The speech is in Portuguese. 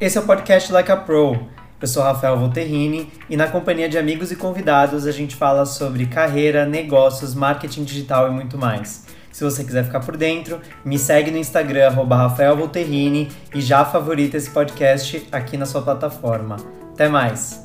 Esse é o podcast Like a Pro. Eu sou Rafael Volterrini e na companhia de amigos e convidados a gente fala sobre carreira, negócios, marketing digital e muito mais. Se você quiser ficar por dentro, me segue no Instagram @rafaelvolterrini e já favorita esse podcast aqui na sua plataforma. Até mais.